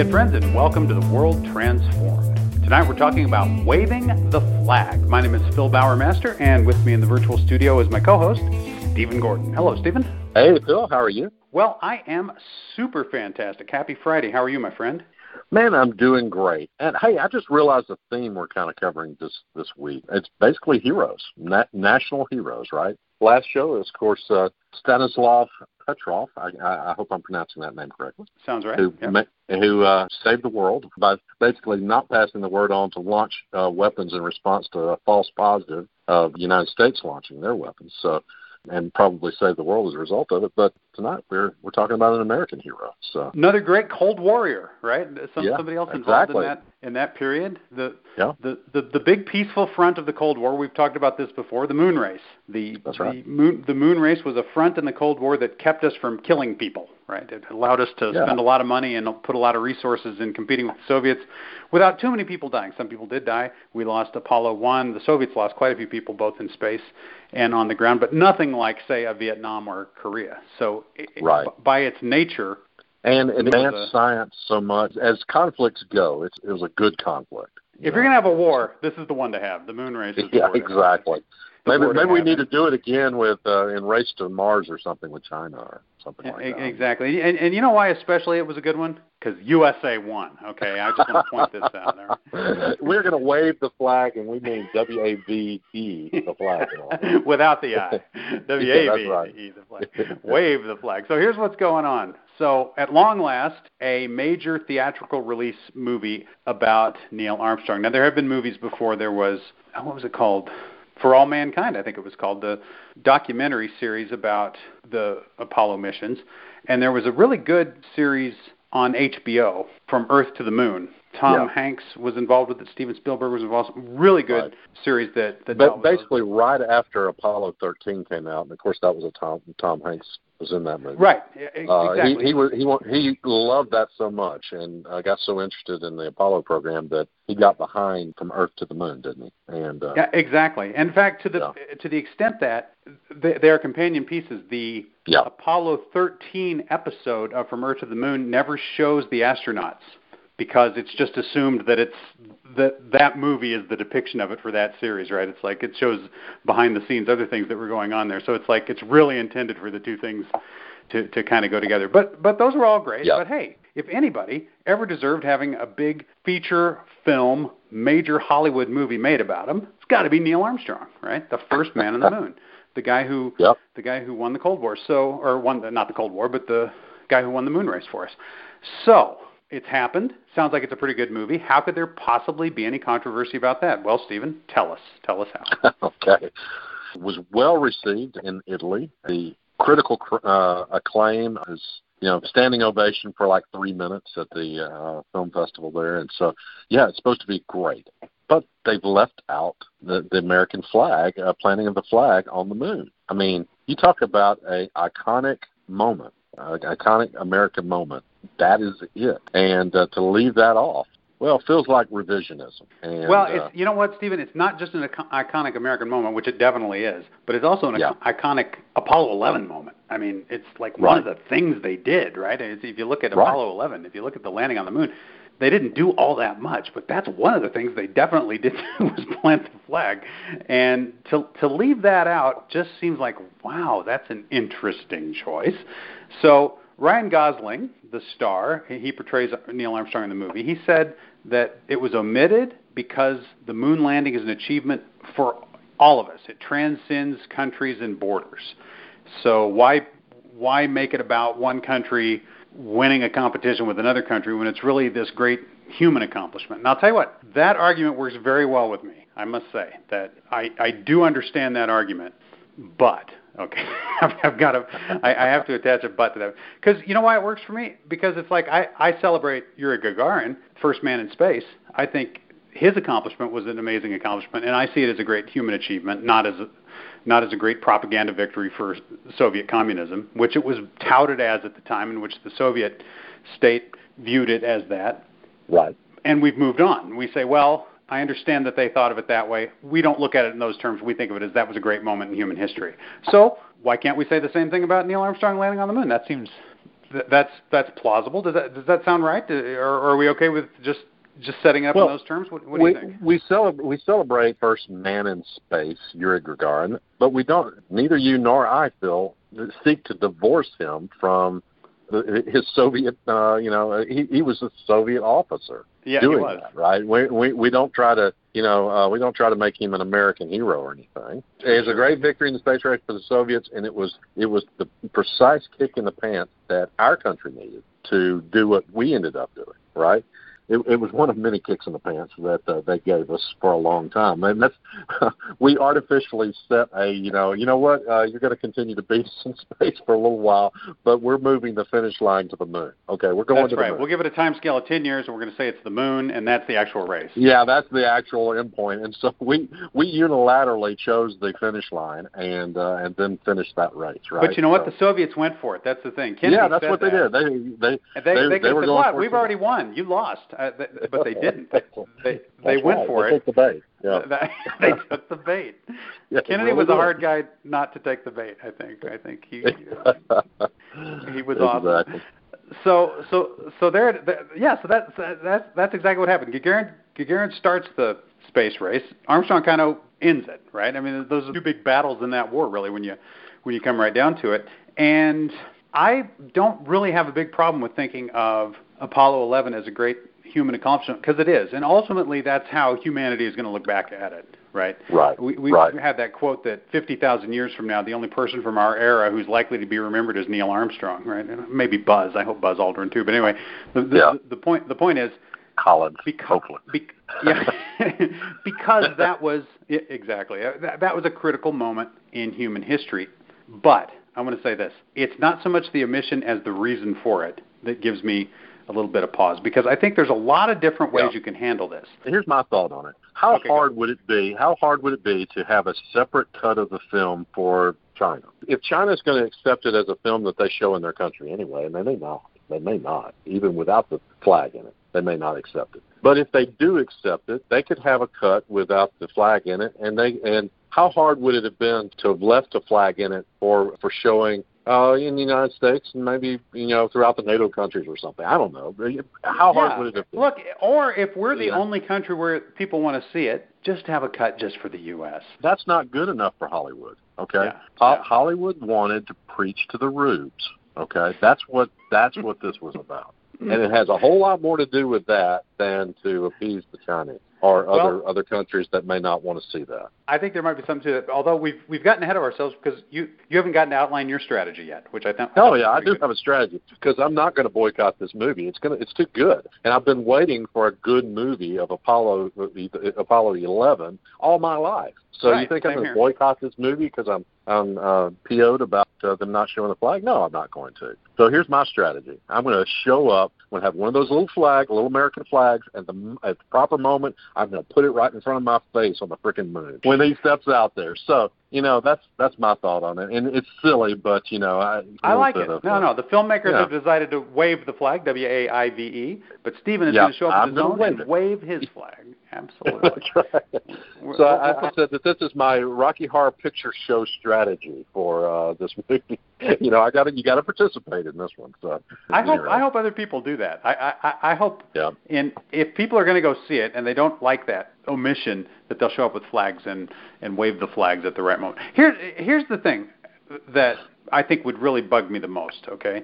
Soviet friends, and welcome to the World Transformed. Tonight we're talking about waving the flag. My name is Phil Bowermaster, and with me in the virtual studio is my co-host, Stephen Gordon. Hello, Stephen. Hey, Phil. How are you? Well, I am super fantastic. Happy Friday. How are you, my friend? Man, I'm doing great. And hey, I just realized the theme we're kind of covering this this week. It's basically heroes, na- national heroes, right? Last show is, of course, uh, Stanislav Petrov. I, I, I hope I'm pronouncing that name correctly. Sounds right. Who Yep. ma- who uh, saved the world by basically not passing the word on to launch uh, weapons in response to a false positive of the United States launching their weapons. So, and probably save the world as a result of it. But tonight we're we're talking about an American hero. So Another great Cold Warrior, right? Some, Yeah, somebody else involved exactly. in that in that period. The, Yeah. the the the big peaceful front of the Cold War. We've talked about this before. The moon race. The That's the right. moon the moon race was a front in the Cold War that kept us from killing people. Right. It allowed us to Yeah. spend a lot of money and put a lot of resources in competing with the Soviets without too many people dying. Some people did die. We lost Apollo one. The Soviets lost quite a few people both in space and on the ground, but nothing like say a Vietnam or Korea. So it, Right. by its nature, and advanced a- science so much as conflicts go. It's, it was a good conflict. If you're gonna have a war, this is the one to have. The moon race. Yeah, to exactly. Maybe maybe we need to do it again with uh, in Race to Mars or something with China or something like e- that. Exactly, and and you know why especially it was a good one? Because USA won. Okay, I just want to point this out there. We're going to wave the flag, and we mean W A V E, the flag. Without the I. W A V. E the flag. Wave the flag. So here's what's going on. So at long last, a major theatrical release movie about Neil Armstrong. Now there have been movies before. There was oh, what was it called? For All Mankind, I think it was called the documentary series about the Apollo missions, and there was a really good series on HBO from Earth to the Moon. Tom Yeah. Hanks was involved with it. Steven Spielberg was involved. Really good Right. series that that But dealt with those. basically, right after Apollo 13 came out, and of course that was a Tom Tom Hanks was in that movie. Right. e- Uh, exactly. he he was he he loved that so much, and uh, got so interested in the Apollo program that he got behind from Earth to the Moon, didn't he? And uh, yeah, exactly. In fact, to the to the extent that they, they are companion pieces, the Yeah. Apollo 13 episode of From Earth to the Moon never shows the astronauts because it's just assumed that it's that that movie is the depiction of it for that series, right? It's like it shows behind the scenes other things that were going on there. So it's like it's really intended for the two things to to kind of go together. But but those were all great. Yeah. But hey, if anybody ever deserved having a big feature film, major Hollywood movie made about him, it's got to be Neil Armstrong, right? The first man on the moon, the guy who Yep. the guy who won the Cold War. So or won the, not the Cold War, but the guy who won the moon race for us. So it's happened. Sounds like it's a pretty good movie. How could there possibly be any controversy about that? Well, Stephen, tell us. Tell us how. okay. It was well received in Italy. The critical uh, acclaim is, you know, standing ovation for like three minutes at the uh, film festival there. And so, yeah, it's supposed to be great. But they've left out the, the American flag, uh, planting of the flag on the moon. I mean, you talk about a iconic moment, uh, iconic American moment. That is it. And uh, to leave that off, well, it feels like revisionism. And, well, uh, it's you know what, Stephen? It's not just an icon- iconic American moment, which it definitely is, but it's also an Yeah. iconic Apollo 11 moment. I mean, it's like one of the things they did, right? It's, if you look at Right. Apollo 11, if you look at the landing on the moon, they didn't do all that much, but that's one of the things they definitely did was plant the flag. And to to leave that out just seems like wow, that's an interesting choice. So Ryan Gosling, the star, he portrays Neil Armstrong in the movie. He said that it was omitted because the moon landing is an achievement for all of us. It transcends countries and borders. So why why make it about one country winning a competition with another country when it's really this great human accomplishment? And I'll tell you what, that argument works very well with me. I must say that I, I do understand that argument, but okay, I've, I've got to I, I have to attach a but to that because you know why it works for me because it's like I I celebrate Yuri Gagarin, first man in space. I think his accomplishment was an amazing accomplishment, and I see it as a great human achievement, not as a, not as a great propaganda victory for Soviet communism, which it was touted as at the time, in which the Soviet state viewed it as that. right. And we've moved on. We say, well, I understand that they thought of it that way. We don't look at it in those terms. We think of it as that was a great moment in human history. So why can't we say the same thing about Neil Armstrong landing on the moon? That seems th- that's that's plausible. Does that does that sound right? Uh, or, or are we okay with just just setting up well, in those terms? What, what we, do you think? We celebrate we celebrate first man in space, Yuri Gagarin, but we don't. Neither you nor I, Phil, seek to divorce him from his Soviet. Uh, you know, he, he was a Soviet officer yeah, doing that, right? We, we we don't try to you know uh, we don't try to make him an American hero or anything. It was a great victory in the space race for the Soviets, and it was it was the precise kick in the pants that our country needed to do what we ended up doing, right? It, it was one of many kicks in the pants that uh, they gave us for a long time, and that's we artificially set a you know you know what uh, you're going to continue to us in space for a little while, but we're moving the finish line to the moon. Okay, we're going that's to right. the moon. That's right. We'll give it a time scale of ten years, and we're going to say it's the moon, and that's the actual race. Yeah, that's the actual endpoint, and so we we unilaterally chose the finish line and uh, and then finished that race, right? But you know what? So, The Soviets went for it. That's the thing. Kennedy yeah, that's what they that. did. They they And they, they, they, they were said, going "What? We've already won. You lost." Uh, th- but they didn't. They they, they went right. for they it. Took the bait. Yeah. They took the bait. Yeah, Kennedy really was a hard guy not to take the bait. I think. I think he he was awesome. So so so there. th- Yeah. So that's that's that's exactly what happened. Gagarin Gagarin starts the space race. Armstrong kind of ends it. Right. I mean, those are two big battles in that war, really, when you when you come right down to it. And I don't really have a big problem with thinking of Apollo 11 as a great human accomplishment because it is, and ultimately that's how humanity is going to look back at it, right? Right, We, we right. had that quote that 50,000 years from now, the only person from our era who's likely to be remembered is Neil Armstrong, right? And maybe Buzz. I hope Buzz Aldrin too. But anyway, the, the, Yeah. the, the point the point is Collins, because be, yeah, because that was yeah, exactly uh, that, that was a critical moment in human history. But I want to say this: it's not so much the omission as the reason for it that gives me a little bit of pause because I think there's a lot of different ways Yeah. you can handle this. Here's my thought on it. How Okay, hard would it be? How hard would it be to have a separate cut of the film for China? If China's going to accept it as a film that they show in their country anyway, and they may not, they may not, even without the flag in it, they may not accept it. But if they do accept it, they could have a cut without the flag in it, and they and how hard would it have been to have left a flag in it for for showing uh, in the United States and maybe you know throughout the NATO countries or something? I don't know. How hard Yeah. would it have been? Look, or if we're the Yeah. only country where people want to see it, just have a cut just for the U.S. that's not good enough for Hollywood. Okay, Yeah, Ho- yeah. Hollywood wanted to preach to the rubes. Okay, that's what that's what this was about, and it has a whole lot more to do with that than to appease the Chinese or Well- other other countries that may not want to see that. I think there might be something to that. Although we've we've gotten ahead of ourselves because you you haven't gotten to outline your strategy yet, which I think. Oh yeah, I do have a strategy because I'm not going to boycott this movie. It's gonna it's too good, and I've been waiting for a good movie of Apollo Apollo 11 all my life. So you think I'm going to boycott this movie because I'm I'm uh, PO'd about uh, them not showing the flag? No, I'm not going to. So here's my strategy. I'm going to show up. I'm going to have one of those little flags, little American flags, at the at the proper moment. I'm going to put it right in front of my face on the freaking moon when he steps out there. So you know that's that's my thought on it, and it's silly, but you know I I like it. bit No, of, no. The filmmakers Yeah. have decided to wave the flag, W A I V E, but Stephen is Yeah, going to show up I'm in his own and wave his flag. Absolutely. So I, I said that this is my Rocky Horror Picture Show strategy for uh, this movie. you know, I got to you got to participate in this one. So I hope know. I hope other people do that. I I, I- I hope Yeah. And if people are going to go see it and they don't like that omission that they'll show up with flags and and wave the flags at the right moment. Here here's the thing that I think would really bug me the most, okay?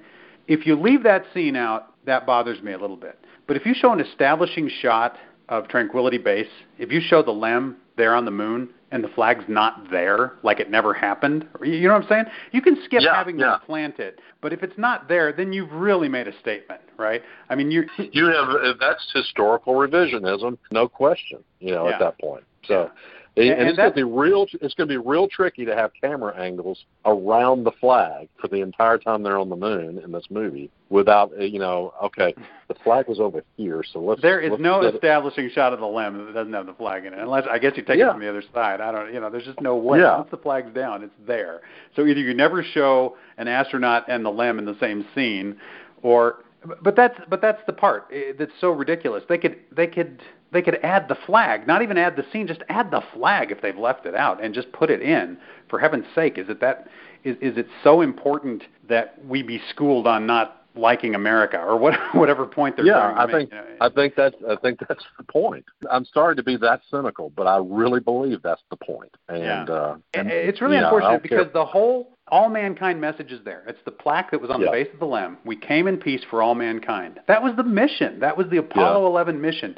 If you leave that scene out, that bothers me a little bit. But if you show an establishing shot of Tranquility Base, if you show the LEM there on the moon and the flag's not there, like it never happened, you know what I'm saying? You can skip Yeah, having yeah. them planted, but if it's not there, then you've really made a statement, right? I mean, you're You have that's historical revisionism, no question. You know, Yeah. at that point. So. And, And- and it's going to be real. It's going to be real tricky to have camera angles around the flag for the entire time they're on the moon in this movie, without uh, you know. Okay, the flag was over here, so let's. There is let's no get it- establishing shot of the LEM that doesn't have the flag in it, unless I guess you take Yeah. it from the other side. I don't, you know, there's just no way. Yeah. Once the flag's down, it's there. So either you never show an astronaut and the LEM in the same scene, or but that's but that's the part eh, that's so ridiculous. They could they could they could add the flag, not even add the scene, just add the flag if they've left it out and just put it in. For heaven's sake, is it that is is it so important that we be schooled on not liking America or what, whatever point they're yeah, trying to I make. think you know. I think that's I think that's the point. I'm sorry to be that cynical, but I really believe that's the point. And, Yeah. uh, and it's really know, unfortunate because care. the whole all mankind message is there. It's the plaque that was on Yeah. the base of the LEM. We came in peace for all mankind. That was the mission. That was the Apollo 11 mission.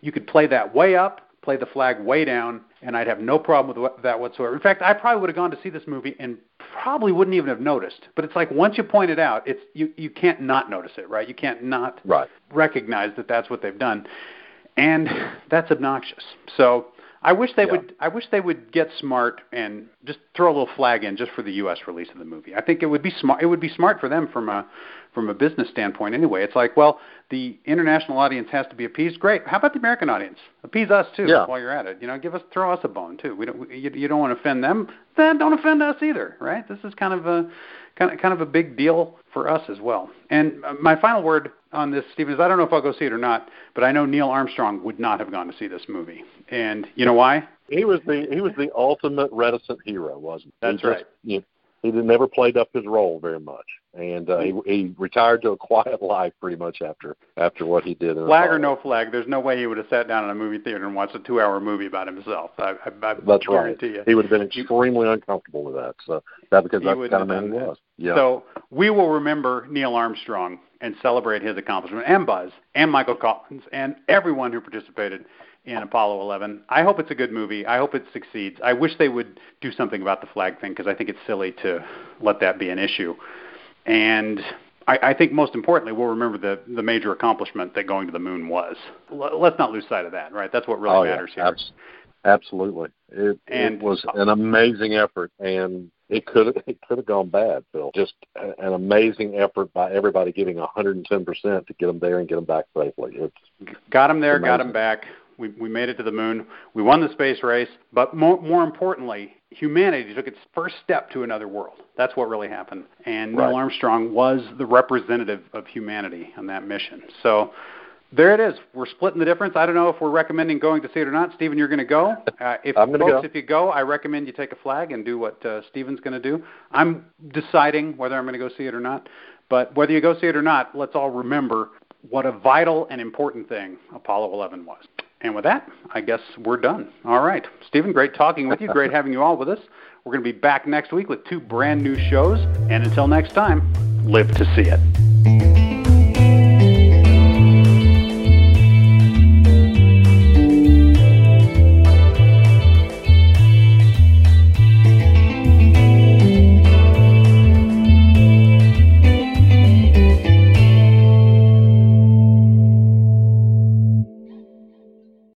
You could play that way up, play the flag way down, and I'd have no problem with that whatsoever. In fact, I probably would have gone to see this movie and probably wouldn't even have noticed. But it's like once you point it out, it's you you can't not notice it, right? You can't not right. recognize that that's what they've done, and that's obnoxious. So I wish they Yeah. would. I wish they would get smart and just throw a little flag in just for the U.S. release of the movie. I think it would be smart. It would be smart for them from a from a business standpoint. Anyway, it's like, well, the international audience has to be appeased. Great. How about the American audience? Appease us too Yeah. while you're at it. You know, give us throw us a bone too. We don't. We, you, you don't want to offend them. Then don't offend us either. Right? This is kind of a kind of kind of a big deal for us as well. And uh, my final word on this, Stephen, is I don't know if I'll go see it or not, but I know Neil Armstrong would not have gone to see this movie. And you know why? He was the he was the ultimate reticent hero, wasn't he? That's he just, right. You he never played up his role very much, and uh, he he retired to a quiet life pretty much after after what he did. Flag or no flag, there's no way he would have sat down in a movie theater and watched a two-hour movie about himself. I, I, I That's right. guarantee you. He would have been extremely uncomfortable with that. So that because that's the kind of man he was. Yeah. So we will remember Neil Armstrong and celebrate his accomplishment, and Buzz, and Michael Collins, and everyone who participated in Apollo 11. I hope it's a good movie. I hope it succeeds. I wish they would do something about the flag thing because I think it's silly to let that be an issue. And I, I think most importantly, we'll remember the the major accomplishment that going to the moon was. L- let's not lose sight of that, right? That's what really oh, matters yeah. here. Abs- absolutely. It, And- it was an amazing effort, and it could it could have gone bad, Phil. Just a, an amazing effort by everybody giving 110 percent to get them there and get them back safely. It's Got them there, got them back. We we made it to the moon. We won the space race, but more more importantly, humanity took its first step to another world. That's what really happened. And Right. Neil Armstrong was the representative of humanity on that mission. So there it is. We're splitting the difference. I don't know if we're recommending going to see it or not. Stephen, you're going to go. Uh, if I'm folks, go. if you go, I recommend you take a flag and do what uh, Stephen's going to do. I'm deciding whether I'm going to go see it or not. But whether you go see it or not, let's all remember what a vital and important thing Apollo 11 was. And with that, I guess we're done. All right. Stephen, great talking with you. Great having you all with us. We're going to be back next week with two brand new shows. And until next time, live to see it.